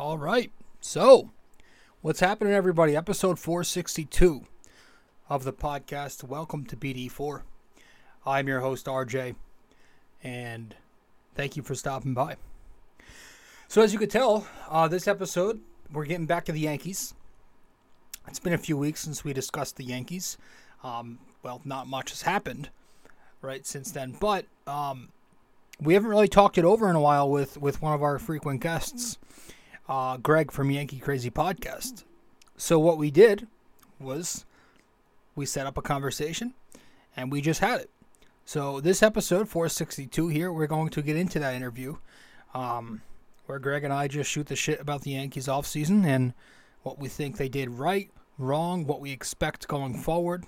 All right. So, what's happening, everybody? Episode 462 of the podcast. Welcome to BD4. I'm your host, RJ, and thank you for stopping by. So, as you could tell, uh, this episode, we're getting back to the Yankees. It's been a few weeks since we discussed the Yankees. Um, well, not much has happened, right, since then. But um, we haven't really talked it over in a while with, with one of our frequent guests, uh, Greg from Yankee Crazy Podcast. So what we did was we set up a conversation and we just had it. So this episode 462 here, we're going to get into that interview, um, where Greg and I just shoot the shit about the Yankees offseason and what we think they did right, wrong, what we expect going forward.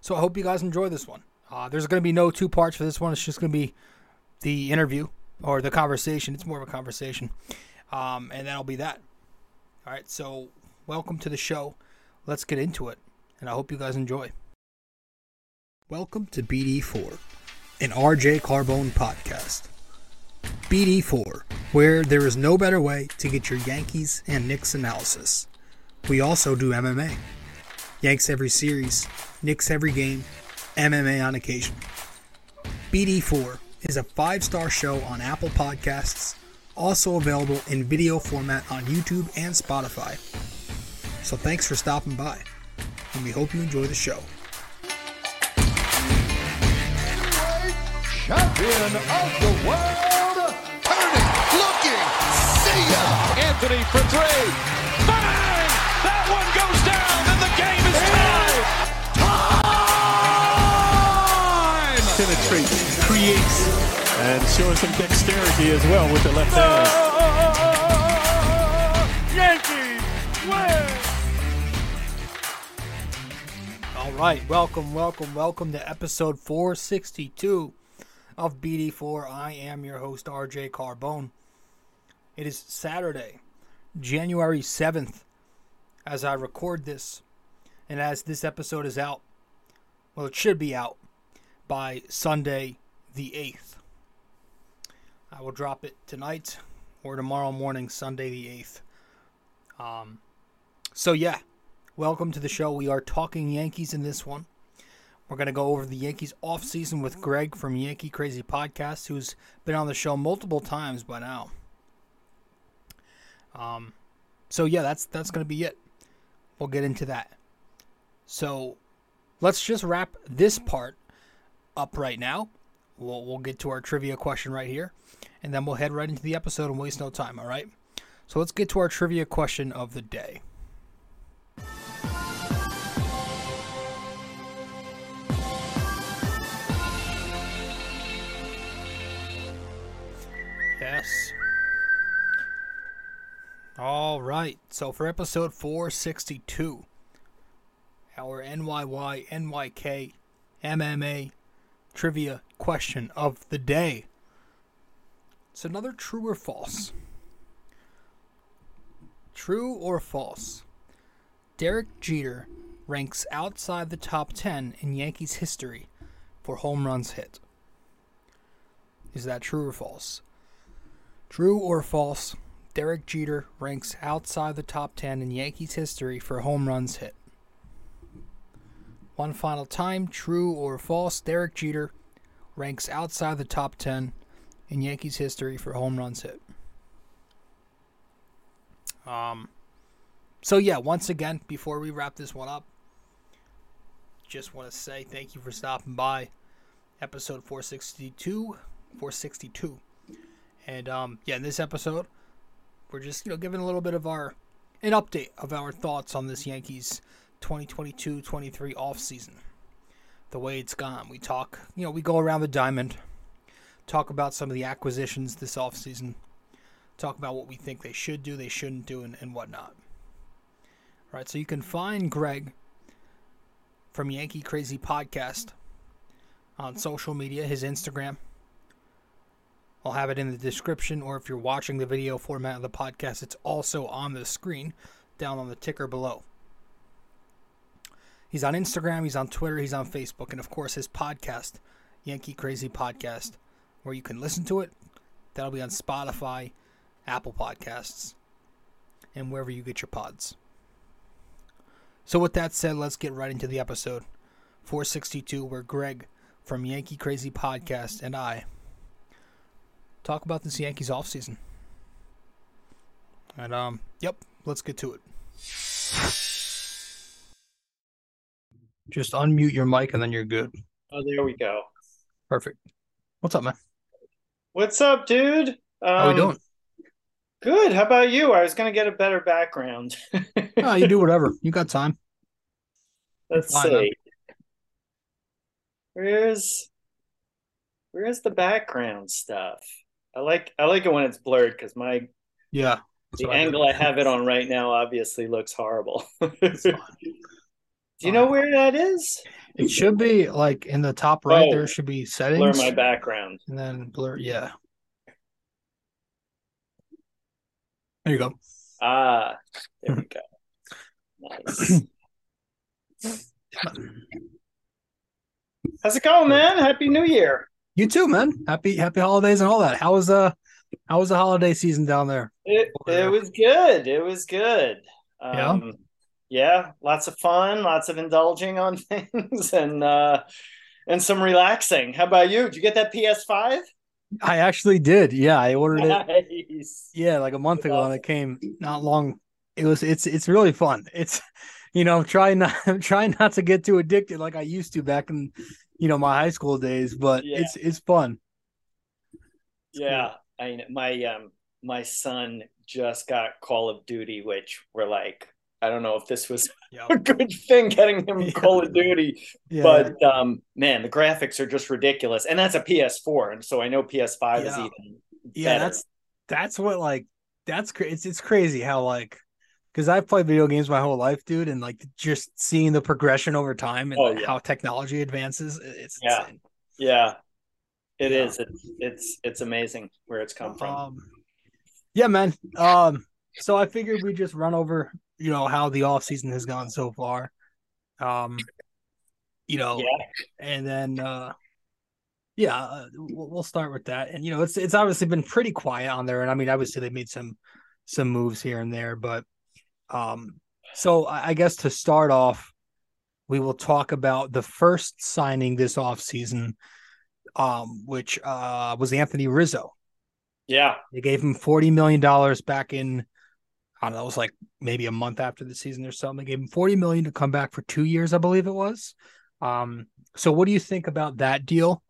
So I hope you guys enjoy this one. Uh, there's going to be no two parts for this one. It's just going to be the interview or the conversation. It's more of a conversation. Um, and that'll be that. All right. So, welcome to the show. Let's get into it. And I hope you guys enjoy. Welcome to BD4, an RJ Carbone podcast. BD4, where there is no better way to get your Yankees and Knicks analysis. We also do MMA. Yanks every series, Knicks every game, MMA on occasion. BD4 is a five star show on Apple Podcasts, also available in video format on YouTube and Spotify. So thanks for stopping by, and we hope you enjoy the show. Champion of the world, turning, looking, see ya! Anthony for three. Bang! That one goes down, and the game is tied. Time! Penetrates, creates, and showing some dexterity as well with the left hand. Yankees win. All right, welcome, welcome, welcome to episode 462 of BD4. I am your host, RJ Carbone. It is Saturday, January 7th, as I record this, and as this episode is out, well, it should be out by Sunday, the 8th. I will drop it tonight or tomorrow morning, Sunday, the 8th. Um, so, yeah, welcome to the show. We are talking Yankees in this one. We're going to go over the Yankees offseason with Greg from Yankee Crazy Podcast, who's been on the show multiple times by now. Um, so yeah, that's that's going to be it. We'll get into that. So let's just wrap this part up right now. We'll we'll get to our trivia question right here, and then we'll head right into the episode and waste no time. All right. So let's get to our trivia question of the day. Yes. All right. So for episode 462, our NYY NYK MMA trivia question of the day. It's another true or false. True or false? Derek Jeter ranks outside the top 10 in Yankees history for home runs hit. Is that true or false? True or false? Derek Jeter ranks outside the top 10 in Yankees history for home runs hit. One final time, true or false? Derek Jeter ranks outside the top 10 in Yankees history for home runs hit. Um so yeah, once again, before we wrap this one up, just want to say thank you for stopping by episode 462 462 and um, yeah, in this episode, we're just you know giving a little bit of our an update of our thoughts on this Yankees 2022-23 off season. The way it's gone. We talk, you know, we go around the diamond, talk about some of the acquisitions this off season, talk about what we think they should do, they shouldn't do, and, and whatnot. All right, so you can find Greg from Yankee Crazy Podcast on social media, his Instagram, I'll have it in the description, or if you're watching the video format of the podcast, it's also on the screen down on the ticker below. He's on Instagram, he's on Twitter, he's on Facebook, and of course his podcast, Yankee Crazy Podcast, where you can listen to it. That'll be on Spotify, Apple Podcasts, and wherever you get your pods. So, with that said, let's get right into the episode 462, where Greg from Yankee Crazy Podcast and I talk about this Yankees offseason. And, um, yep, let's get to it. Just unmute your mic and then you're good. Oh, there we go. Perfect. What's up, man? What's up, dude? Um, How we doing? Good. How about you? I was gonna get a better background. Oh, you do whatever. You got time. Let's Fine, man. see. Where's where's the background stuff? I like I like it when it's blurred because my Yeah. the what I angle I have it on right now obviously looks horrible. Do you know where that is? It should be like in the top right. Oh, there should be settings. Blur my background. and then blur. Yeah. There you go. Ah, there we go. Nice. How's it going, man? Happy New Year. You too, man. Happy Happy holidays and all that. How was uh How was the holiday season down there? It it was good. It was good. Um, yeah, lots of fun, lots of indulging on things, and uh, and some relaxing. How about you? Did you get that PS5? I actually did. Yeah, I ordered it. Yeah, like a month ago, and it came not long. It was. It's. It's really fun. It's. You know, I'm trying not. I'm trying not to get too addicted like I used to back in, you know, my high school days. But Yeah. it's. It's fun. Yeah, I mean, my um my son just got Call of Duty, which we're like, I don't know if this was Yeah. a good thing getting him Yeah. Call of Duty, Yeah. but um, man, the graphics are just ridiculous, and that's a PS4, and so I know PS5 is Yeah. even yeah, better. that's that's what like that's cra- it's it's crazy how like because I've played video games my whole life, dude, and like just seeing the progression over time and Oh, yeah. how technology advances, it's Yeah. insane. Yeah, it Yeah. is. It's it's it's amazing where it's come from. Um, yeah, man. Um, so I figured we just run over, you know, how the off season has gone so far. Um, you know, Yeah. and then uh, yeah, uh, we'll, we'll start with that. And you know, it's it's obviously been pretty quiet on there, and I mean, obviously they made some some moves here and there, but um, so I, I guess to start off, we will talk about the first signing this off season, um, which uh was Anthony Rizzo. Yeah, They gave him forty million dollars back in I don't know, it was like maybe a month after the season or something. They gave him forty million to come back for two years, I believe it was. Um, so what do you think about that deal?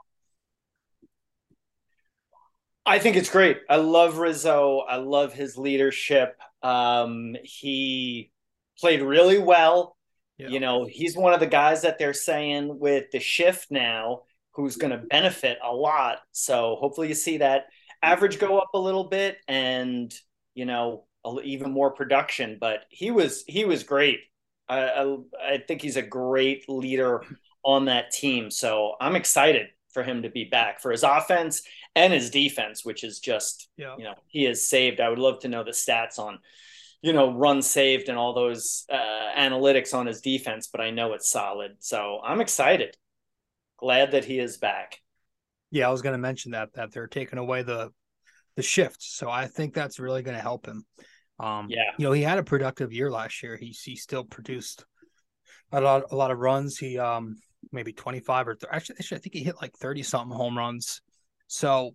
I think it's great. I love Rizzo. I love his leadership. Um, he played really well. Yeah. You know, he's one of the guys that they're saying with the shift now who's going to benefit a lot. So hopefully you see that average go up a little bit and, you know, even more production, but he was he was great. I, I I think he's a great leader on that team. So I'm excited for him to be back for his offense and his defense, which is just Yeah. you know he is saved. I would love to know the stats on you know run saved and all those uh, analytics on his defense, but I know it's solid. So I'm excited. Glad that he is back. Yeah, I was going to mention that that they're taking away the the shift, so I think that's really going to help him. Um, Yeah. you know, he had a productive year last year. He he still produced a lot a lot of runs. He um maybe twenty five or th- actually, actually I think he hit like thirty something home runs. So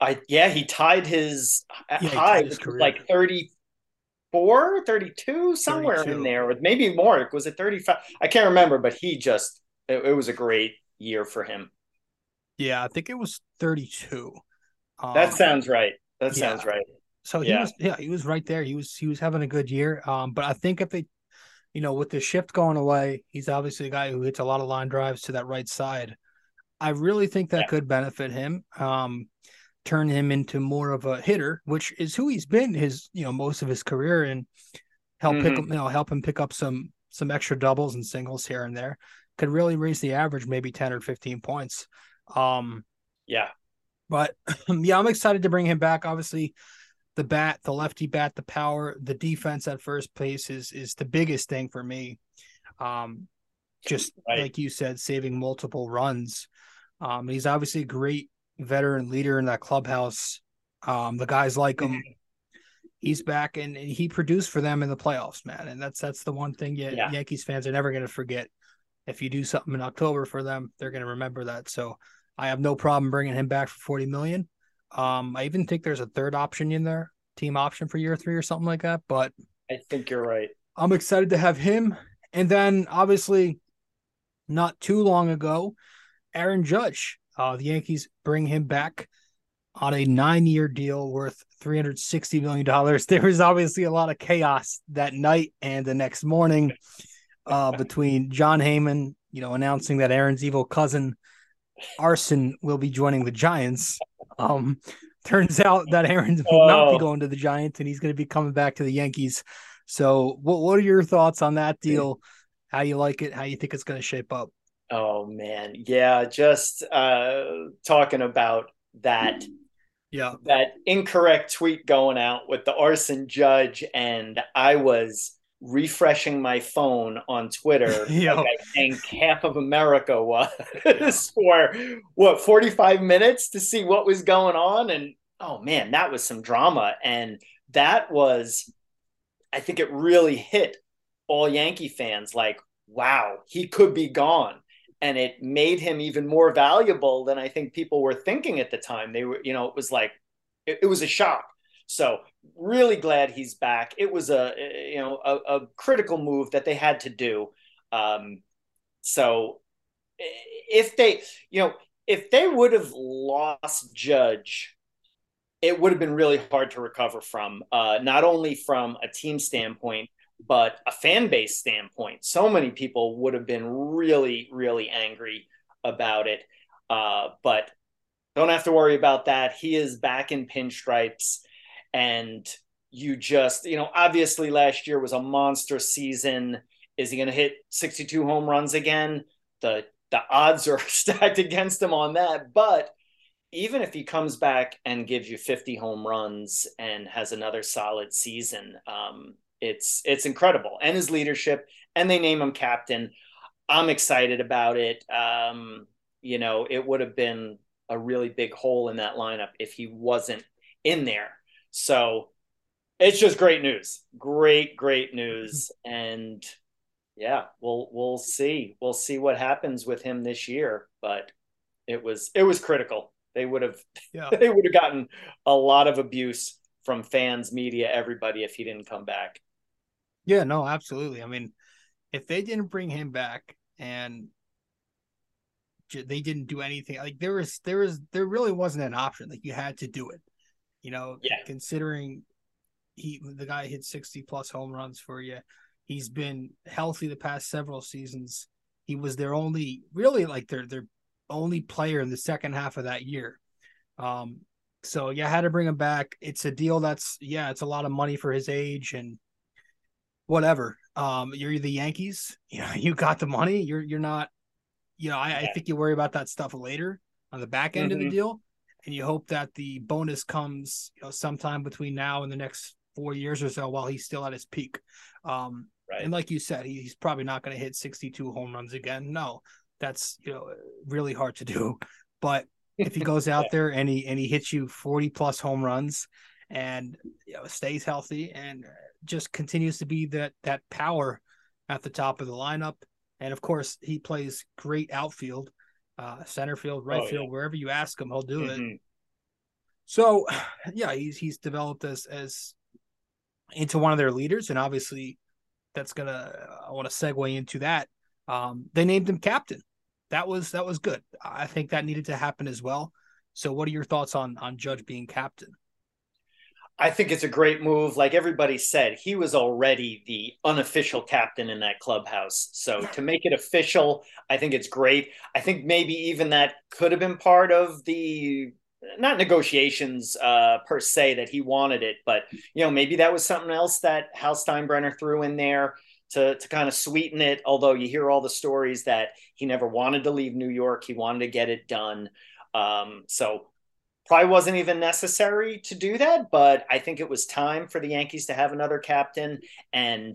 I yeah, he tied his he high tied his which was career. like 34, 32, somewhere 32. in there, with maybe more. Was it 35? I can't remember, but he just it, it was a great year for him. yeah, I think it was thirty two. Um, That sounds right. That yeah. sounds right. So he Yeah. was yeah, he was right there. He was he was having a good year. Um, but I think if they you know, with the shift going away, he's obviously a guy who hits a lot of line drives to that right side. I really think that Yeah. could benefit him. Um, turn him into more of a hitter, which is who he's been his, you know, most of his career and help pick Mhm. him, you know, help him pick up some some extra doubles and singles here and there. Could really raise the average maybe 10 or 15 points. Um, Yeah. but yeah, I'm excited to bring him back. Obviously, the bat, the lefty bat, the power, the defense at first place is is the biggest thing for me. Um, just Right. like you said, saving multiple runs. Um, he's obviously a great veteran leader in that clubhouse. Um, the guys like him. he's back and, and he produced for them in the playoffs, man. And that's that's the one thing yeah. Yankees fans are never going to forget. If you do something in October for them, they're going to remember that. So I have no problem bringing him back for 40 million. Um, I even think there's a third option in there, team option for year three or something like that. But I think you're right. I'm excited to have him. And then obviously, not too long ago, Aaron Judge. Uh, the Yankees bring him back on a nine-year deal worth 360 million dollars. There was obviously a lot of chaos that night and the next morning uh, between Jon Heyman, you know, announcing that Aaron's evil cousin Arson will be joining the Giants. Um, turns out that Aaron will oh. not be oh. going to the Giants and he's going to be coming back to the Yankees. So, what what are your thoughts on that deal? How you like it? How you think it's going to shape up? Oh man, yeah. Just uh, talking about that. Yeah, that incorrect tweet going out with the arson judge, and I was refreshing my phone on Twitter. like I think half of America was for what 45 minutes to see what was going on. And oh man, that was some drama. And that was, I think it really hit all Yankee fans like, wow, he could be gone. And it made him even more valuable than I think people were thinking at the time. They were, you know, it was like, it, it was a shock so really glad he's back. It was a you know a, a critical move that they had to do. Um, so if they you know if they would have lost Judge, it would have been really hard to recover from. Uh, not only from a team standpoint, but a fan base standpoint. So many people would have been really really angry about it. Uh, but don't have to worry about that. He is back in pinstripes and you just, you know, obviously last year was a monster season. Is he going to hit 62 home runs again? The the odds are stacked against him on that, but even if he comes back and gives you 50 home runs and has another solid season, um, it's it's incredible. And his leadership, and they name him captain. I'm excited about it. Um, you know, it would have been a really big hole in that lineup if he wasn't in there. So it's just great news. Great, great news. And yeah, we'll we'll see. We'll see what happens with him this year. But it was it was critical. They would have yeah. they would have gotten a lot of abuse from fans, media, everybody if he didn't come back. Yeah, no, absolutely. I mean, if they didn't bring him back and they didn't do anything like there was there was there really wasn't an option like you had to do it you know, yeah. considering he the guy hit 60 plus home runs for you. He's been healthy the past several seasons. He was their only really like their their only player in the second half of that year. Um so yeah, had to bring him back. It's a deal that's yeah, it's a lot of money for his age and whatever. Um you're the Yankees, you know, you got the money. You're you're not you know, I, yeah. I think you worry about that stuff later on the back end mm-hmm. of the mm-hmm. deal and you hope that the bonus comes you know sometime between now and the next four years or so while he's still at his peak. Um, right. And like you said, he, he's probably not going to hit 62 home runs again. No, that's you know really hard to do. But if he goes out yeah. there and he and he hits you 40 plus home runs and you know stays healthy and just continues to be that that power at the top of the lineup, and of course he plays great outfield uh, center field, right oh, field, yeah. wherever you ask him, he'll do mm-hmm. it. So, yeah, he's he's developed as as into one of their leaders, and obviously, that's gonna. I want to segue into that. Um, they named him captain. That was that was good. I think that needed to happen as well. So, what are your thoughts on on Judge being captain? I think it's a great move. Like everybody said, he was already the unofficial captain in that clubhouse. So to make it official, I think it's great. I think maybe even that could have been part of the not negotiations uh, per se that he wanted it, but you know maybe that was something else that Hal Steinbrenner threw in there to to kind of sweeten it. Although you hear all the stories that he never wanted to leave New York, he wanted to get it done. Um, so probably wasn't even necessary to do that, but I think it was time for the Yankees to have another captain and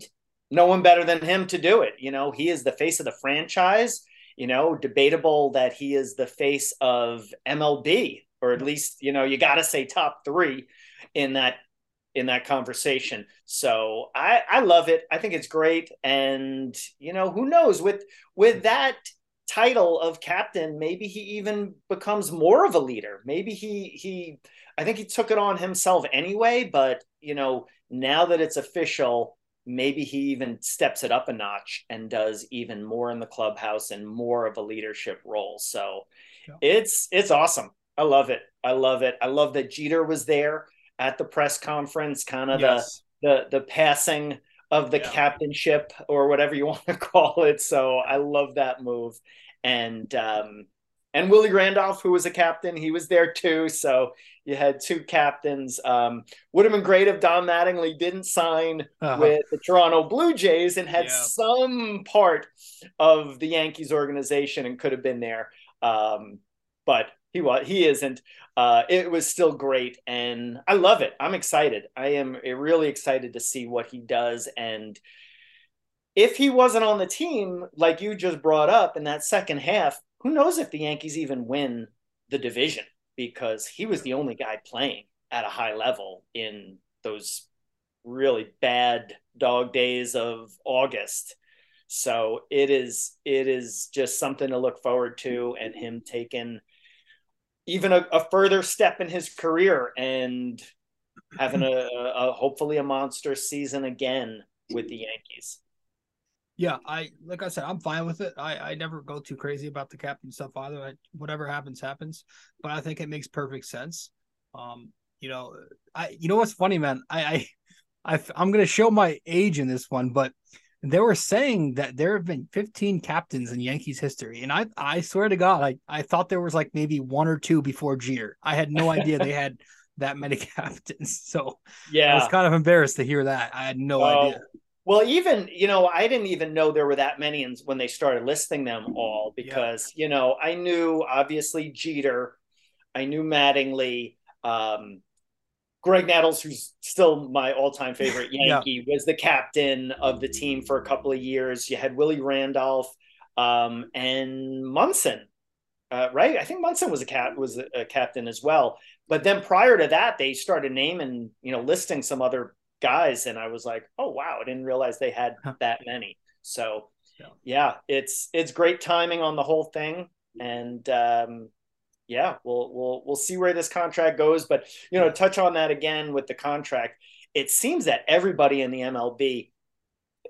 no one better than him to do it. You know, he is the face of the franchise. You know, debatable that he is the face of MLB, or at least, you know, you got to say top three in that in that conversation. So I I love it. I think it's great, and you know who knows with with that title of captain, maybe he even becomes more of a leader. Maybe he he I think he took it on himself anyway, but you know now that it's official. Maybe he even steps it up a notch and does even more in the clubhouse and more of a leadership role. So Yeah. it's it's awesome. I love it. I love it. I love that Jeter was there at the press conference, kind of Yes. the the the passing of the Yeah. captainship or whatever you want to call it. So I love that move. And um and Willie Randolph, who was a captain, he was there too. So you had two captains. Um, would have been great if Don Mattingly didn't sign Uh-huh. with the Toronto Blue Jays and had Yeah. some part of the Yankees organization and could have been there. Um, but he was he isn't. Uh, it was still great, and I love it. I'm excited. I am really excited to see what he does. And if he wasn't on the team, like you just brought up in that second half, who knows if the Yankees even win the division because he was the only guy playing at a high level in those really bad dog days of August. So it is it is just something to look forward to and him taking even a, a further step in his career and having a, a hopefully a monster season again with the Yankees. Yeah, I like I said, I'm fine with it. I, I never go too crazy about the captain stuff either. I, whatever happens, happens. But I think it makes perfect sense. Um, you know, I you know what's funny, man? I I, I I'm gonna show my age in this one, but they were saying that there have been 15 captains in Yankees history, and I I swear to God, I I thought there was like maybe one or two before Jeter. I had no idea they had that many captains. So yeah, I was kind of embarrassed to hear that. I had no idea. Well, even you know, I didn't even know there were that many when they started listing them all Yeah. because you know I knew obviously Jeter, I knew Mattingly, um, Graig Nettles, who's still my all-time favorite Yeah. Yankee, was the captain of the team for a couple of years. You had Willie Randolph um, and Munson, uh, right? I think Munson was a cap was a, a captain as well. But then prior to that, they started naming, you know, listing some other guys, and I was like, oh wow, I didn't realize they had that many. So Yeah. yeah, it's it's great timing on the whole thing, and um, yeah, we'll we'll we'll see where this contract goes. But you know, touch on that again with the contract. It seems that everybody in the MLB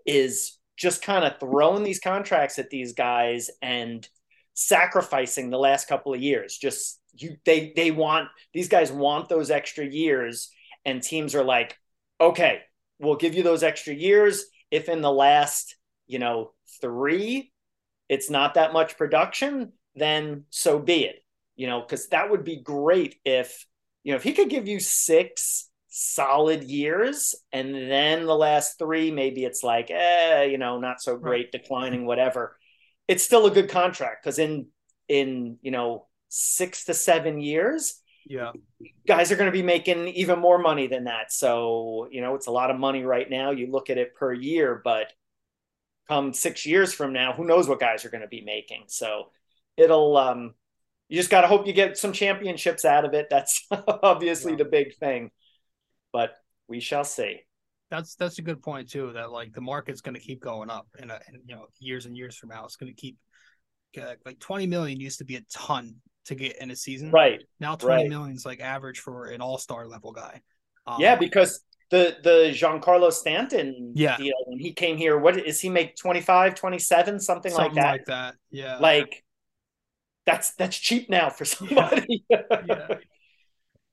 is just kind of throwing these contracts at these guys and sacrificing the last couple of years. Just you they they want these guys want those extra years and teams are like, "Okay, we'll give you those extra years if in the last, you know, 3 it's not that much production, then so be it." You know, cuz that would be great if you know, if he could give you 6 solid years and then the last 3 maybe it's like, eh, you know, not so great, declining whatever. It's still a good contract because in in you know six to seven years Yeah. guys are going to be making even more money than that. So you know it's a lot of money right now. You look at it per year but come six years from now who knows what guys are going to be making. So it'll um you just got to hope you get some championships out of it that's obviously Yeah. the big thing but we shall see That's that's a good point too. That like the market's going to keep going up, and and you know years and years from now, it's going to keep uh, like twenty million used to be a ton to get in a season. right now, twenty right. million is like average for an all star level guy. Um, Yeah, because the the Giancarlo Stanton Yeah. deal when he came here, what is he make 25, 27, something, like that? something that? like that. Yeah, Like that's that's cheap now for somebody. yeah.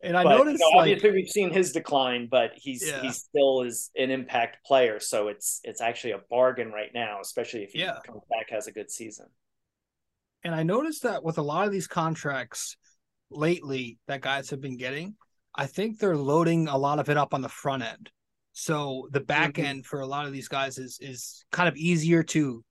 And I But, you noticed know, like obviously we've seen his decline, but he's Yeah. he still is an impact player, so it's it's actually a bargain right now, especially if he Yeah. comes back has a good season. And I noticed that with a lot of these contracts lately that guys have been getting, I think they're loading a lot of it up on the front end. So the back Mhm. end for a lot of these guys is is kind of easier to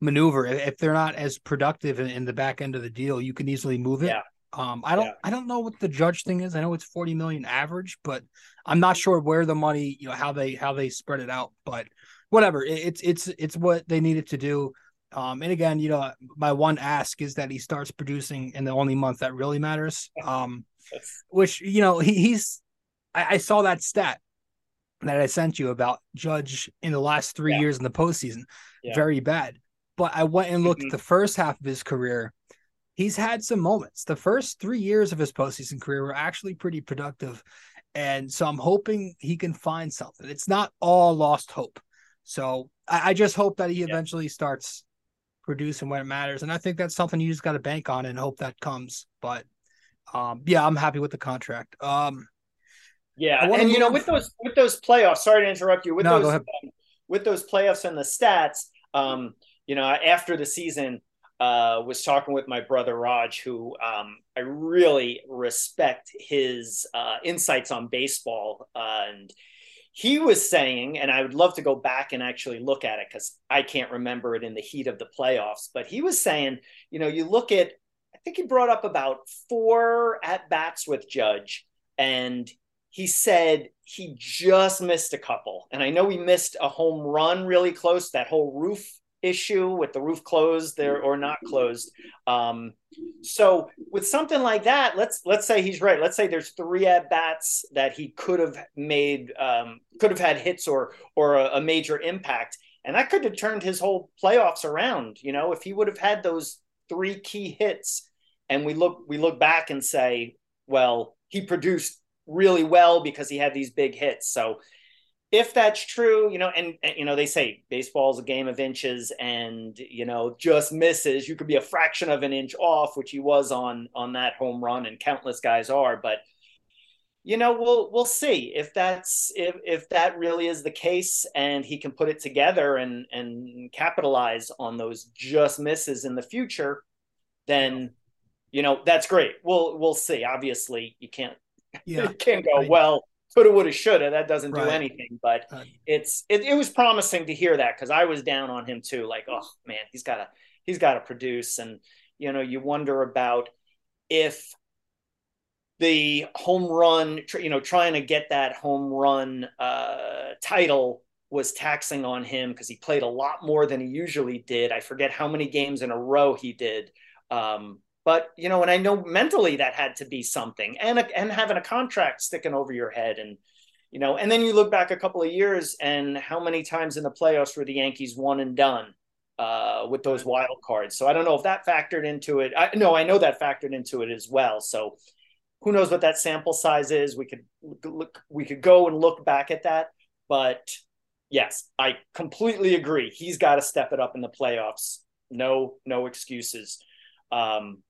maneuver. If they're not as productive in, the back end of the deal, you can easily move it. Yeah. Um, I don't Yeah. I don't know what the judge thing is. I know it's 40 million average, but I'm not sure where the money, you know, how they how they spread it out. But whatever, it, it's it's it's what they needed to do. Um, and again, you know, my one ask is that he starts producing in the only month that really matters. Um, which you know he, he's I, I saw that stat that I sent you about Judge in the last three Yeah. years in the postseason. Yeah. Very bad. But I went and looked Mhm. at the first half of his career. He's had some moments. The first three years of his postseason career were actually pretty productive. And so I'm hoping he can find something. It's not all lost hope. So I, I just hope that he eventually starts producing when it matters. And I think that's something you just got to bank on and hope that comes. But um, yeah, I'm happy with the contract. Um, Yeah, and you know, with those with those playoffs. Sorry to interrupt you. With No, those um, with those playoffs and the stats, um, you know, after the season, uh, was talking with my brother Raj, who um, I really respect his uh, insights on baseball, uh, and he was saying, and I would love to go back and actually look at it because I can't remember it in the heat of the playoffs. But he was saying, you know, you look at, I think he brought up about four at bats with Judge, and he said he just missed a couple. And I know he missed a home run really close, that whole roof issue with the roof closed there or not closed. Um, so with something like that, let's let's say he's right. Let's say there's three at bats that he could have made, um, could have had hits or or a, a major impact, and that could have turned his whole playoffs around. You know, if he would have had those three key hits, and we look we look back and say, well, he produced really well because he had these big hits. So if that's true, you know, and, and, you know, they say baseball is a game of inches and, you know, just misses. You could be a fraction of an inch off, which he was on on that home run, and countless guys are, but you know, we'll we'll see if that's if if that really is the case and he can put it together and and capitalize on those just misses in the future, then you know, that's great. We'll we'll see. Obviously, you can't yeah. it can't go well coulda woulda shoulda. That doesn't do anything but Uh, it's it, it was promising to hear that because i was down on him too like oh man he's gotta he's gotta produce. And you know you wonder about if the home run you know trying to get that home run uh title was taxing on him because he played a lot more than he usually did. I forget how many games in a row he did um but you know, and I know mentally that had to be something, and a, and having a contract sticking over your head, and you know, and then you look back a couple of years, and how many times in the playoffs were the Yankees one and done uh, with those wild cards? So I don't know if that factored into it. I, no, I know that factored into it as well. So who knows what that sample size is? We could look, we could go and look back at that, but yes, I completely agree. He's got to step it up in the playoffs. No, no excuses. Um,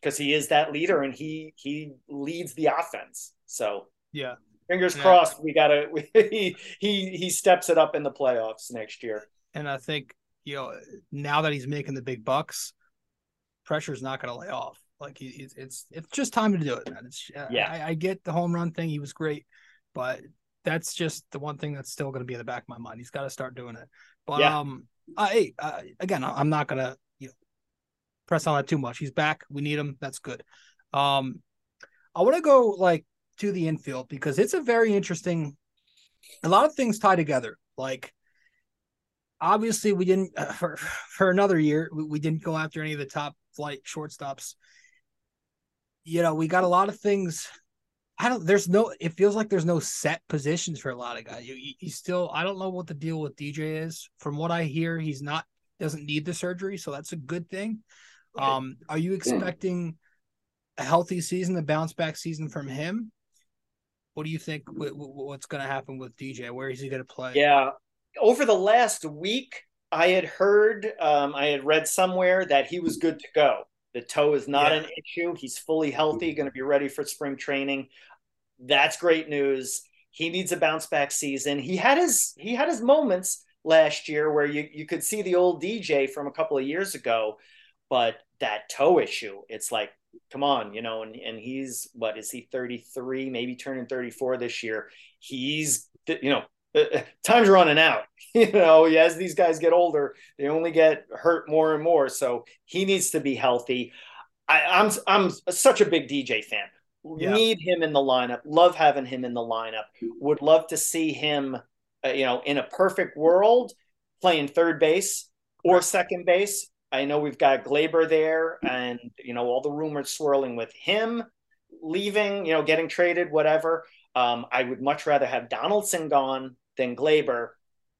because he is that leader and he he leads the offense. So Yeah. fingers Yeah. crossed. We gotta he he he steps it up in the playoffs next year. And I think, you know, now that he's making the big bucks, pressure's not going to lay off. Like he, it's, it's it's just time to do it, man. It's Yeah. I, I get the home run thing. He was great, but that's just the one thing that's still going to be in the back of my mind. He's got to start doing it. But Yeah. um, I, uh, again, I'm not gonna press on that too much. He's back. We need him. That's good. Um, I want to go like to the infield because it's a very interesting. A lot of things tie together. Like obviously we didn't uh, for for another year we, we didn't go after any of the top flight shortstops you know we got a lot of things i don't there's no it feels like there's no set positions for a lot of guys you, you, you still i don't know what the deal with dj is from what i hear he's not doesn't need the surgery so that's a good thing. Um are you expecting a healthy season a bounce back season from him what do you think wh- wh- what's going to happen with dj where is he going to play Yeah. Over the last week, I had heard, um, I had read somewhere that he was good to go. The toe is not Yeah. an issue. He's fully healthy, going to be ready for spring training. That's great news. He needs a bounce back season. He had his he had his moments last year where you you could see the old DJ from a couple of years ago, but that toe issue, it's like, come on, you know, and and he's what is he 33, maybe turning 34 this year. He's you know uh, time's running out. You know, as these guys get older, they only get hurt more and more. So he needs to be healthy. I, I'm I'm such a big DJ fan. Yeah. Need him in the lineup. Love having him in the lineup. Would love to see him, uh, you know, in a perfect world, playing third base or second base. I know we've got Gleyber there, and you know all the rumors swirling with him leaving, you know, getting traded, whatever. Um, I would much rather have Donaldson gone than Gleyber.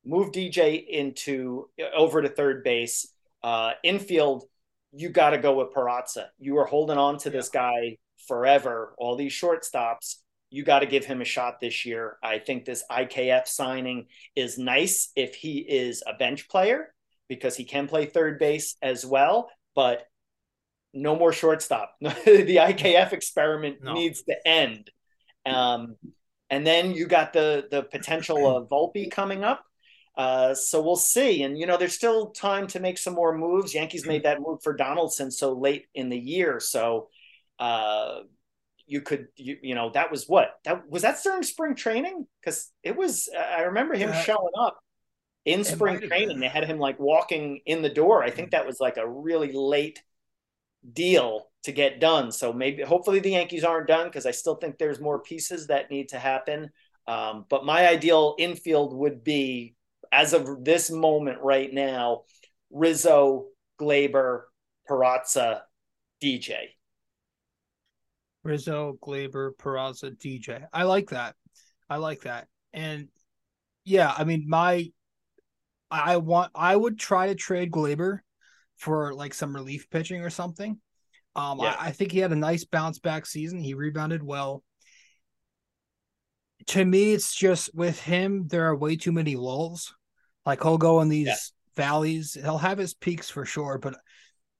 Move DJ into over to third base. Uh, infield, you got to go with Peraza. You are holding on to this guy forever. All these shortstops, you got to give him a shot this year. I think this IKF signing is nice if he is a bench player because he can play third base as well. But no more shortstop. the IKF experiment No. needs to end. Um, and then you got the the potential of Volpe coming up. Uh, so we'll see. And you know, there's still time to make some more moves. Yankees made that move for Donaldson so late in the year, so uh, you could you, you know that was what that was that during spring training because it was. I remember him Uh, showing up in spring training. They had him like walking in the door. I think that was like a really late deal to get done. So maybe hopefully the Yankees aren't done because I still think there's more pieces that need to happen. Um, but my ideal infield would be, as of this moment right now, Rizzo, Gleyber, Peraza, DJ. Rizzo, Gleyber, Peraza, DJ. I like that. I like that. And yeah, I mean, my, I want, I would try to trade Gleyber for like some relief pitching or something. Um, Yeah. I, I think he had a nice bounce back season. He rebounded well. To me, it's just with him, there are way too many lulls. Like he'll go in these Yeah. valleys. He'll have his peaks for sure, but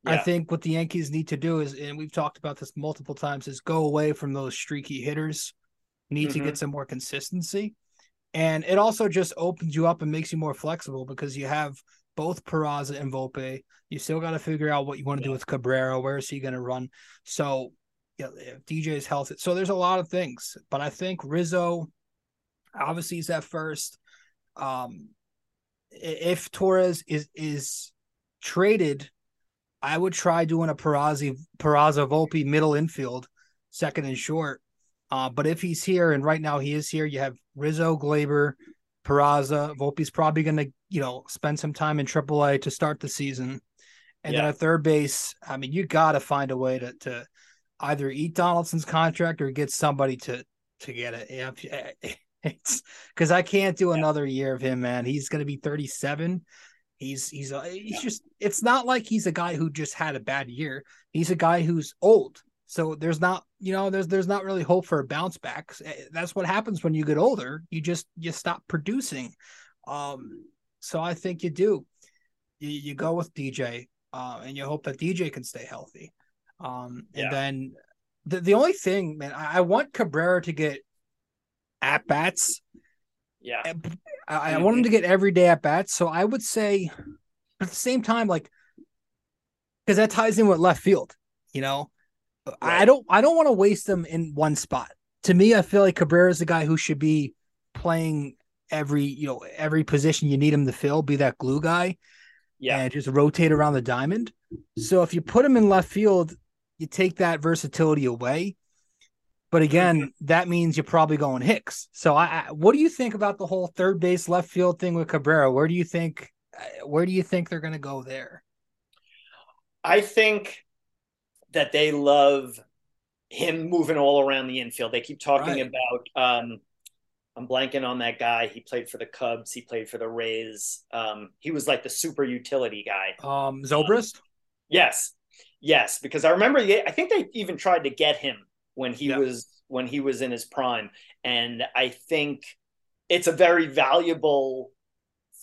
I think what the Yankees need to do is, and we've talked about this multiple times, is go away from those streaky hitters. Need to Mhm. get some more consistency. And it also just opens you up and makes you more flexible because you have both Peraza and Volpe. You still got to figure out what you want to do with Cabrera. Where is he going to run? So, yeah, if DJ is healthy. So there's a lot of things, but I think Rizzo, obviously, is at first. Um, if Torres is is traded, I would try doing a Peraza Peraza Volpe middle infield, second and short. Uh, but if he's here, and right now he is here, you have Rizzo, Gleyber, Peraza. Volpe's probably going to, you know, spend some time in AAA to start the season. And then Yeah. at third base, I mean, you got to find a way to to either eat Donaldson's contract or get somebody to to get it. Yeah, it's because I can't do another year of him, man. He's going to be 37. He's he's a, he's just. It's not like he's a guy who just had a bad year. He's a guy who's old. So there's not, you know, there's there's not really hope for a bounce back. Eh, That's what happens when you get older. You just you stop producing. Um, so I think you do. You, you go with DJ, uh, and you hope that DJ can stay healthy. Um, and Yeah. then the the only thing, man, I, I want Cabrera to get at bats. Yeah. I, I want him to get everyday at bats. So I would say, at the same time, like, because that ties in with left field. You know, I don't I don't want to waste them in one spot. To me, I feel like Cabrera is the guy who should be playing every you know every position you need him to fill, be that glue guy, Yeah. and just rotate around the diamond. So if you put him in left field, you take that versatility away. But again, that means you're probably going Hicks. So I, I what do you think about the whole third base left field thing with Cabrera? Where do you think uh, where do you think they're going to go there? I think that they love him moving all around the infield. They keep talking Right. about um I'm blanking on that guy. He played for the Cubs, he played for the Rays. Um he was like the super utility guy. Um Zobrist? Yes. Yes, because I remember I think they even tried to get him when he Yeah. was when he was in his prime and I think it's a very valuable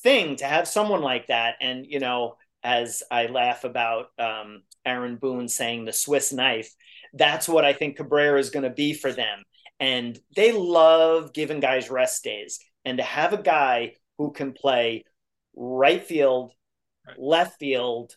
thing to have someone like that and you know as I laugh about um, Aaron Boone saying the Swiss knife, that's what I think Cabrera is going to be for them. And they love giving guys rest days. And to have a guy who can play right field, Right. left field,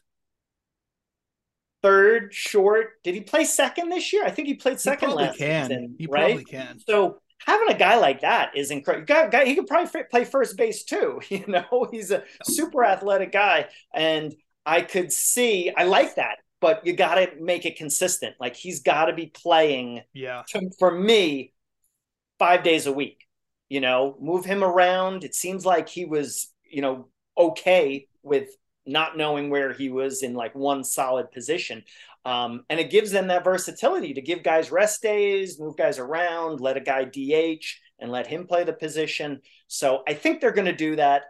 third, short. Did he play second this year? I think he played second probably last can. season. He right? probably can. So having a guy like that is incredible. He could probably play first base too. You know, he's a super athletic guy, and I could see. I like that, but you got to make it consistent. Like he's got to be playing Yeah. to, for me five days a week. You know, move him around. It seems like he was, you know, okay with not knowing where he was in like one solid position. Um, and it gives them that versatility to give guys rest days, move guys around, let a guy DH and let him play the position. So I think they're going to do that.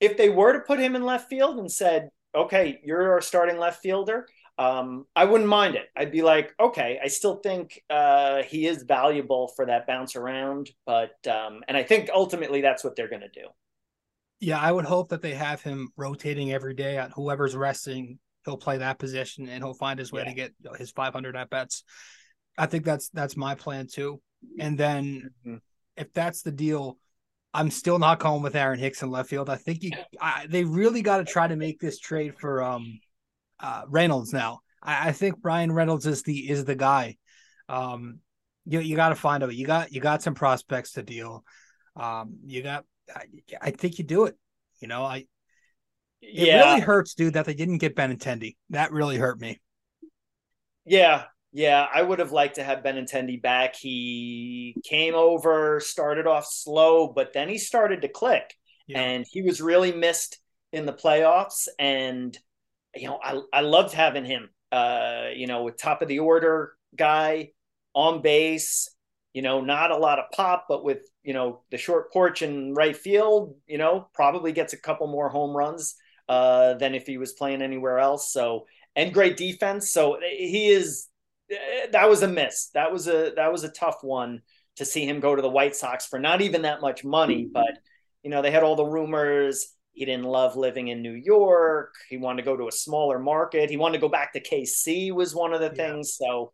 If they were to put him in left field and said, okay, you're our starting left fielder, um, I wouldn't mind it. I'd be like, okay, I still think uh, he is valuable for that bounce around, but um, and I think ultimately that's what they're going to do. Yeah, I would hope that they have him rotating every day at whoever's resting. He'll play that position and he'll find his way yeah. to get his 500 at bats. I think that's that's my plan too. And then mm-hmm. if that's the deal, I'm still not going with Aaron Hicks in left field. I think you, I, they really got to try to make this trade for um uh, Reynolds now. I, I, think Bryan Reynolds is the is the guy. Um, you you got to find out. You got you got some prospects to deal. Um, you got. I, I think you do it. You know, I. It yeah. really hurts, dude, that they didn't get Benintendi. That really hurt me. Yeah, yeah, I would have liked to have Benintendi back. He came over, started off slow, but then he started to click, yeah. and he was really missed in the playoffs. And you know, I I loved having him. Uh, you know, with top of the order guy on base. You know, not a lot of pop, but with you know the short porch and right field, you know, probably gets a couple more home runs uh, than if he was playing anywhere else. So and great defense. So he is. That was a miss. That was a that was a tough one to see him go to the White Sox for not even that much money, but you know they had all the rumors he didn't love living in New York. He wanted to go to a smaller market. He wanted to go back to KC was one of the yeah. things. So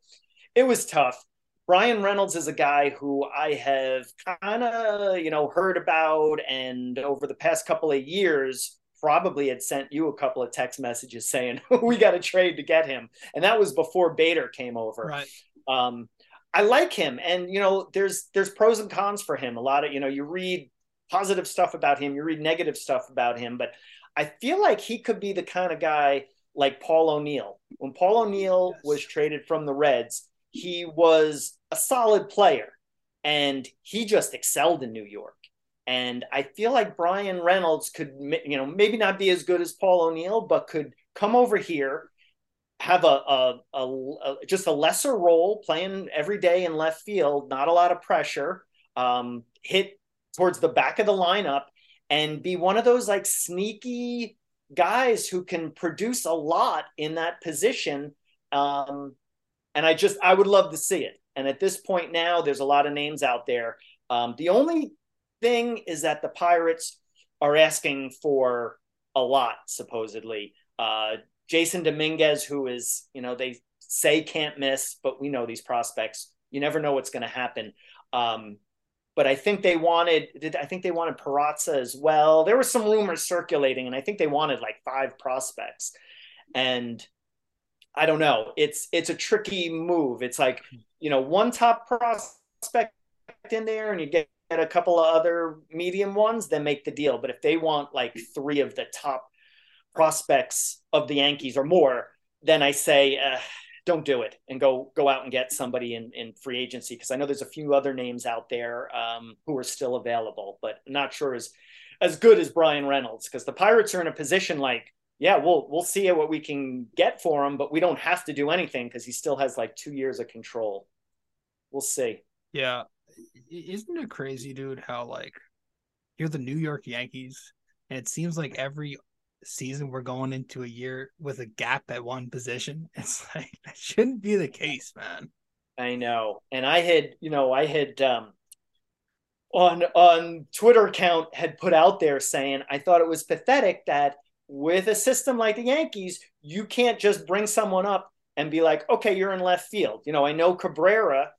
it was tough. Bryan Reynolds is a guy who I have kind of, you know, heard about and over the past couple of years probably had sent you a couple of text messages saying we got to trade to get him. And that was before Bader came over. Right. Um, I like him and you know there's there's pros and cons for him. A lot of, you know, you read positive stuff about him, you read negative stuff about him, but I feel like he could be the kind of guy like Paul O'Neill. When Paul O'Neill yes. was traded from the Reds, he was a solid player and he just excelled in New York. And I feel like Bryan Reynolds could, you know, maybe not be as good as Paul O'Neill, but could come over here, have a, a, a, a just a lesser role, playing every day in left field, not a lot of pressure, um, hit towards the back of the lineup and be one of those like sneaky guys who can produce a lot in that position. Um, and I just I would love to see it. And at this point now, there's a lot of names out there. Um, the only thing is that the Pirates are asking for a lot, supposedly. Uh, Jasson Dominguez, who is, you know, they say can't miss, but we know these prospects. You never know what's going to happen. Um, but I think they wanted I think they wanted Peraza as well. There were some rumors circulating, and I think they wanted like five prospects. And I don't know. It's it's a tricky move. It's like, you know, one top prospect in there and you get a couple of other medium ones, then make the deal. But if they want like three of the top prospects of the Yankees or more, then I say uh, don't do it and go go out and get somebody in in free agency because I know there's a few other names out there um, who are still available, but not sure as as good as Bryan Reynolds because the Pirates are in a position like yeah we'll we'll see what we can get for him, but we don't have to do anything because he still has like two years of control. We'll see. Yeah, isn't it crazy, dude? How like you're the New York Yankees, and it seems like every season we're going into a year with a gap at one position. It's like that shouldn't be the case, man. I know. And I had, you know, I had um on on Twitter account had put out there saying I thought it was pathetic that with a system like the Yankees, you can't just bring someone up and be like, okay, you're in left field. You know, I know Cabrera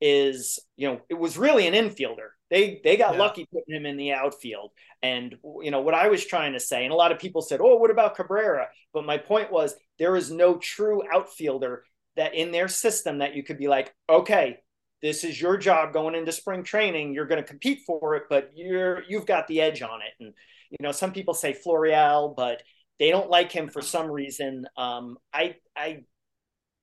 is, you know, it was really an infielder. They they got yeah. lucky putting him in the outfield. And you know what I was trying to say, and a lot of people said, "Oh, what about Cabrera?" But my point was there is no true outfielder that in their system that you could be like, "Okay, this is your job going into spring training. You're going to compete for it, but you're you've got the edge on it." And you know, some people say Florial, but they don't like him for some reason. Um, I I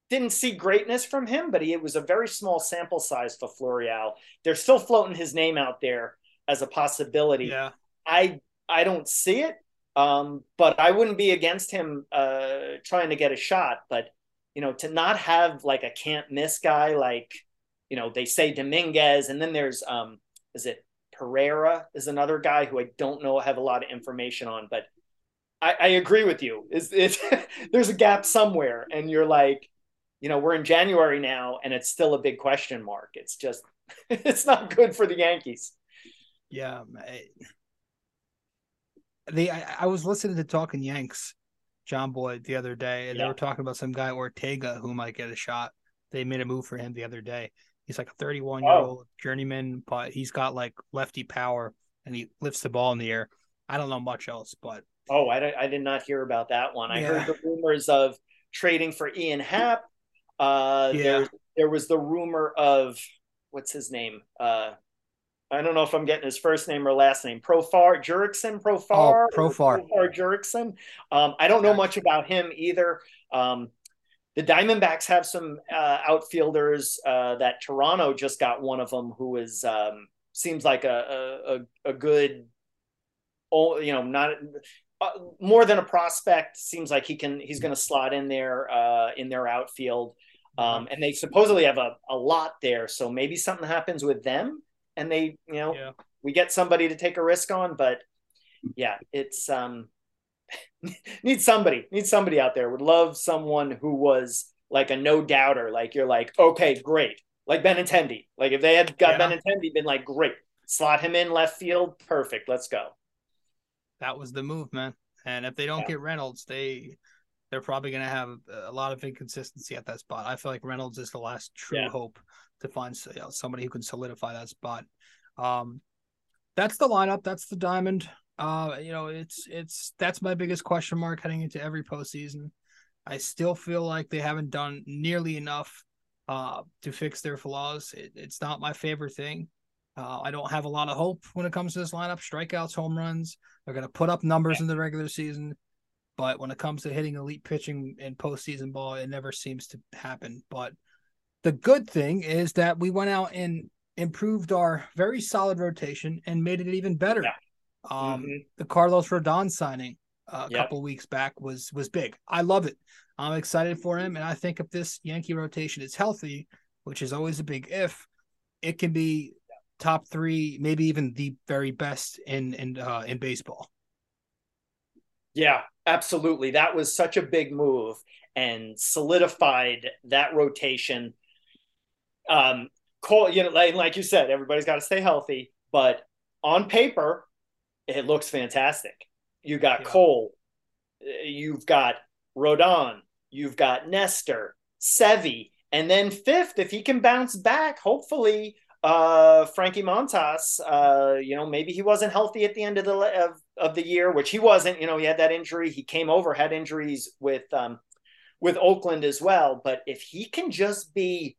didn't see greatness from him, but he, it was a very small sample size for Florial. They're still floating his name out there as a possibility. Yeah. I I don't see it, Um, but I wouldn't be against him uh, trying to get a shot. But you know, to not have like a can't miss guy like you know they say Dominguez, and then there's um, is it Pereira is another guy who I don't know have a lot of information on, but I, I agree with you. Is it there's a gap somewhere, and you're like, you know, we're in January now, and it's still a big question mark. It's just it's not good for the Yankees. Yeah, the I, I, was listening to Talking Yanks, John Boyd the other day, and yeah. they were talking about some guy Ortega who might get a shot. They made a move for him the other day. He's like a 31 year old oh. journeyman, but he's got like lefty power and he lifts the ball in the air. I don't know much else, but oh, I, I did not hear about that one. I heard the rumors of trading for Ian Happ. Uh, yeah. there, there was the rumor of what's his name? Uh, I don't know if I'm getting his first name or last name. Profar Jurickson, Profar, oh, Profar, Profar Jurickson. Um, I don't know much about him either. Um, the Diamondbacks have some uh, outfielders uh, that Toronto just got one of them who is um, seems like a a, a good, you know not uh, more than a prospect. Seems like he can he's going to slot in there uh, in their outfield. Um, and they supposedly have a, a lot there, so maybe something happens with them, and they you know yeah. we get somebody to take a risk on. But yeah, it's um need somebody, need somebody out there. Would love someone who was like a no doubter. Like you're like, okay, great. Like Benintendi. Like if they had got yeah. Benintendi, been like, great, slot him in left field, perfect. Let's go. That was the move, man. And if they don't yeah. get Reynolds, they they're probably going to have a lot of inconsistency at that spot. I feel like Reynolds is the last true yeah. hope to find somebody who can solidify that spot. Um, that's the lineup. That's the diamond. Uh, you know, it's it's that's my biggest question mark heading into every postseason. I still feel like they haven't done nearly enough uh, to fix their flaws. It, it's not my favorite thing. Uh, I don't have a lot of hope when it comes to this lineup. Strikeouts, home runs, they're going to put up numbers in the regular season, but when it comes to hitting elite pitching in postseason ball, it never seems to happen. But the good thing is that we went out and improved our very solid rotation and made it even better. Yeah. Um, mm-hmm. The Carlos Rodon signing uh, a yep. couple weeks back was was big. I love it. I'm excited for him, and I think if this Yankee rotation is healthy, which is always a big if, it can be top three, maybe even the very best in in uh, in baseball. Yeah, absolutely. That was such a big move and solidified that rotation. Um, Cole, you know, like, like you said, everybody's got to stay healthy, but on paper, it looks fantastic. You got yeah. Cole, you've got Rodon, you've got Nestor, Sevi, and then fifth, if he can bounce back, hopefully, uh, Frankie Montas, uh, you know, maybe he wasn't healthy at the end of the of, of the year, which he wasn't. You know, he had that injury. He came over, had injuries with um, with Oakland as well. But if he can just be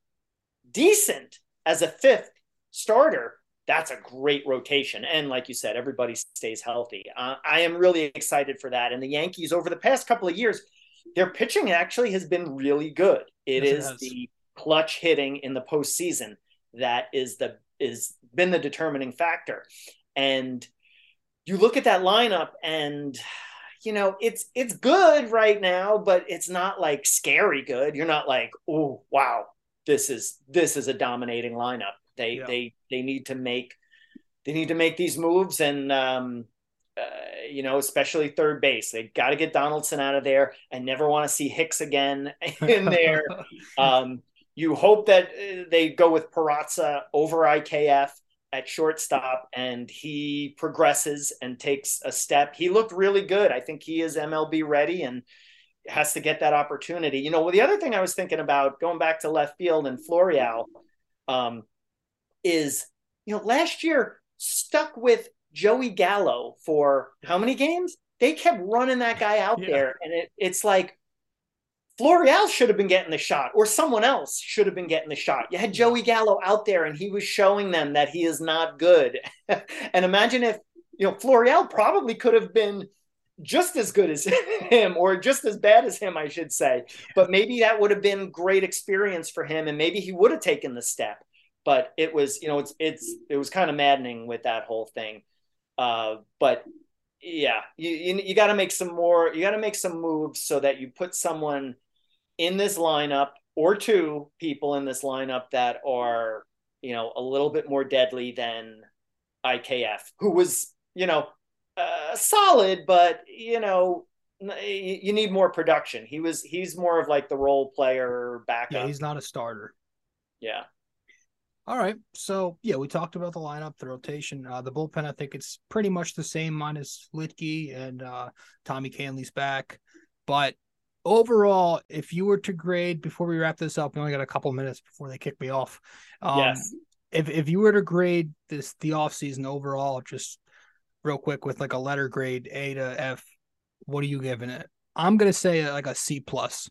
decent as a fifth starter, that's a great rotation. And like you said, everybody stays healthy. Uh, I am really excited for that. And the Yankees, over the past couple of years, their pitching actually has been really good. It yes, is it the clutch hitting in the postseason that is the is been the determining factor. And you look at that lineup and you know it's it's good right now but it's not like scary good you're not like oh wow this is this is a dominating lineup they yeah. they they need to make they need to make these moves and um, uh, you know especially third base they got to get Donaldson out of there and never want to see Hicks again in there. um, you hope that uh, they go with Peraza over IKF at shortstop and he progresses and takes a step. He looked really good. I think he is MLB ready and has to get that opportunity. You know, well, the other thing I was thinking about going back to left field and Florial, um, is, you know, last year stuck with Joey Gallo for how many games? They kept running that guy out yeah. there, and it, it's like Florial should have been getting the shot, or someone else should have been getting the shot. You had mm-hmm. Joey Gallo out there, and he was showing them that he is not good. and imagine if you know Florial probably could have been just as good as him, or just as bad as him, I should say. But maybe that would have been great experience for him, and maybe he would have taken the step but it was you know it's it's it was kind of maddening with that whole thing uh, but yeah, you you, you got to make some more. You got to make some moves so that you put someone in this lineup or two people in this lineup that are you know a little bit more deadly than IKF, who was you know uh, solid, but you know you need more production. He was he's more of like the role player backup. Yeah, he's not a starter. Yeah. All right. So yeah, we talked about the lineup, the rotation, uh, the bullpen. I think it's pretty much the same minus Litke and uh, Tommy Kahnle's back. But overall, if you were to grade before we wrap this up, we only got a couple minutes before they kick me off. Um, yes. If if you were to grade this the off season overall, just real quick with like a letter grade A to F, what are you giving it? I'm gonna say like a C plus.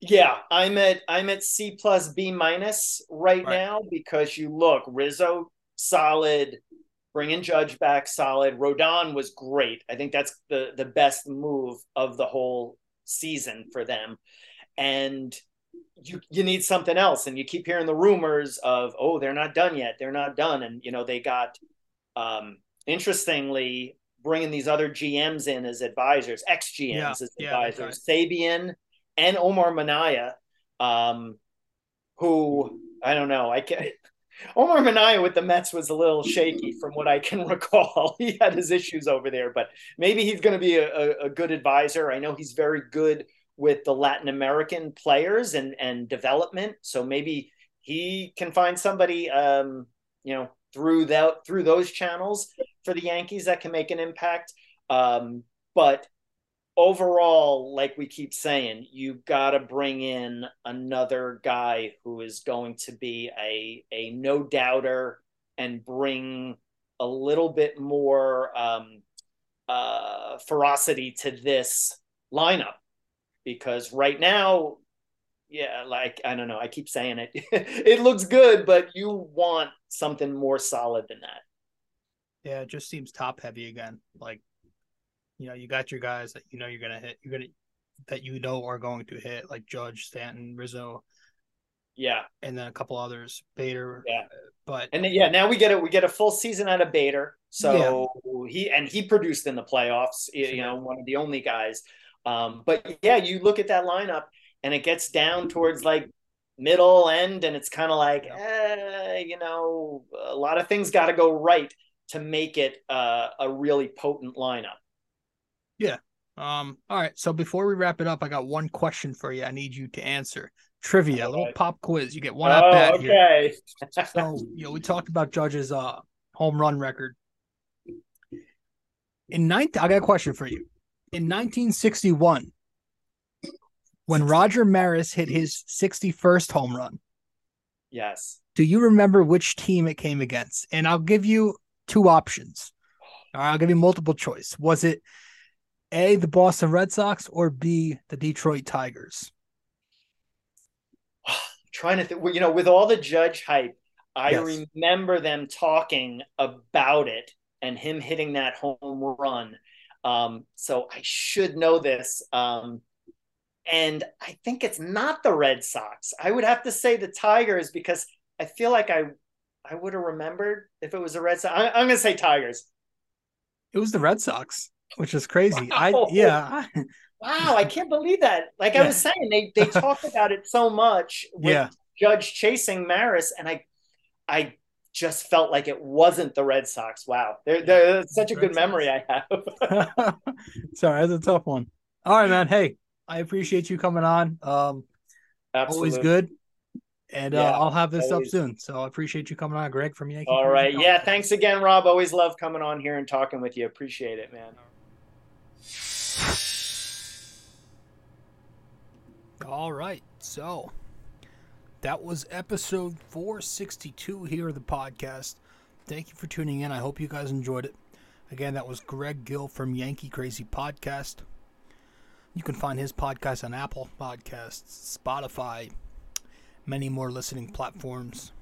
Yeah, I'm at I'm at C plus B minus right, Right. now because you look Rizzo solid, bringing Judge back solid. Rodon was great. I think that's the the best move of the whole season for them, and you you need something else. And you keep hearing the rumors of oh they're not done yet, they're not done, and you know they got um, interestingly bringing these other GMs in as advisors, ex GMs Yeah, as yeah, advisors, Sabean and Omar Minaya, um, who I don't know. I can Omar Minaya with the Mets was a little shaky from what I can recall. he had his issues over there, but maybe he's going to be a, a, a good advisor. I know he's very good with the Latin American players and and development, so maybe he can find somebody, um, you know, through that through those channels for the Yankees that can make an impact. Um, but overall, like we keep saying, you got to bring in another guy who is going to be a a no doubter and bring a little bit more um, uh, ferocity to this lineup because right now. Yeah, like I don't know. I keep saying it. it looks good, but you want something more solid than that. Yeah, it just seems top heavy again. Like, you know, you got your guys that you know you're gonna hit. You're gonna that you know are going to hit, like Judge, Stanton, Rizzo, Yeah, and then a couple others, Bader. Yeah. But and then, yeah, now we get it. We get a full season out of Bader. So he and he produced in the playoffs. You Sure. know, one of the only guys. Um, but yeah, you look at that lineup, and it gets down towards like middle end, and it's kind of like, eh, you know, a lot of things got to go right to make it uh, a really potent lineup. Um, all right. So before we wrap it up, I got one question for you. I need you to answer. Trivia, a little pop quiz. You get one here. Oh, okay. So, you know, we talked about Judge's uh home run record. In 19, I got a question for you. In 1961, when Roger Maris hit his 61st home run, yes. do you remember which team it came against? And I'll give you two options. All right, I'll give you multiple choice. Was it A, the Boston Red Sox, or B, the Detroit Tigers? trying to think, you know, with all the judge hype, I Yes. remember them talking about it and him hitting that home run. Um, so I should know this. Um, and I think it's not the Red Sox. I would have to say the Tigers because I feel like I I would have remembered if it was the Red Sox. I, I'm going to say Tigers. It was the Red Sox, which is crazy. I yeah, Wow, I can't believe that. Like Yeah. I was saying, they they talk about it so much with Yeah. Judge chasing Maris, and I I just felt like it wasn't the Red Sox. Wow, they're, they're such a good memory I have. Sorry, that's a tough one. All right, man. Hey, I appreciate you coming on. Um, Absolutely. always good. And uh, I'll have this always. up soon. So I appreciate you coming on, Greg, from Yankee. All right. Yeah. Thanks again, Rob. Always love coming on here and talking with you. Appreciate it, man. All right. So that was episode 462 here of the podcast. Thank you for tuning in. I hope you guys enjoyed it. Again, that was Greg Gill from Yankee Crazy Podcast. You can find his podcast on Apple Podcasts, Spotify, many more listening platforms.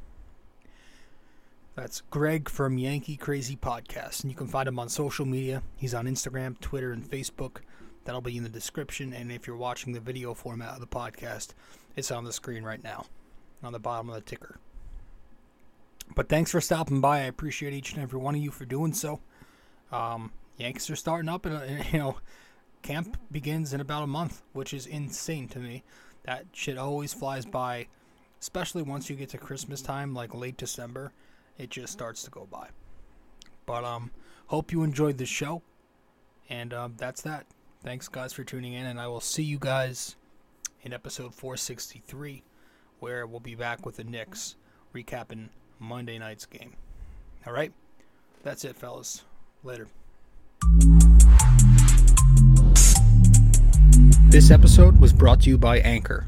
That's Greg from Yankee Crazy Podcast. And you can find him on social media. He's on Instagram, Twitter, and Facebook. That'll be in the description. And if you're watching the video format of the podcast, it's on the screen right now, on the bottom of the ticker. But thanks for stopping by. I appreciate each and every one of you for doing so. Um, Yankees are starting up, and you know, camp begins in about a month, which is insane to me. That shit always flies by, especially once you get to Christmas time, like late December. It just starts to go by. But um, hope you enjoyed the show, and um, that's that. Thanks, guys, for tuning in, and I will see you guys in episode 463, where we'll be back with the Knicks recapping Monday night's game. All right, that's it, fellas. Later. This episode was brought to you by Anchor.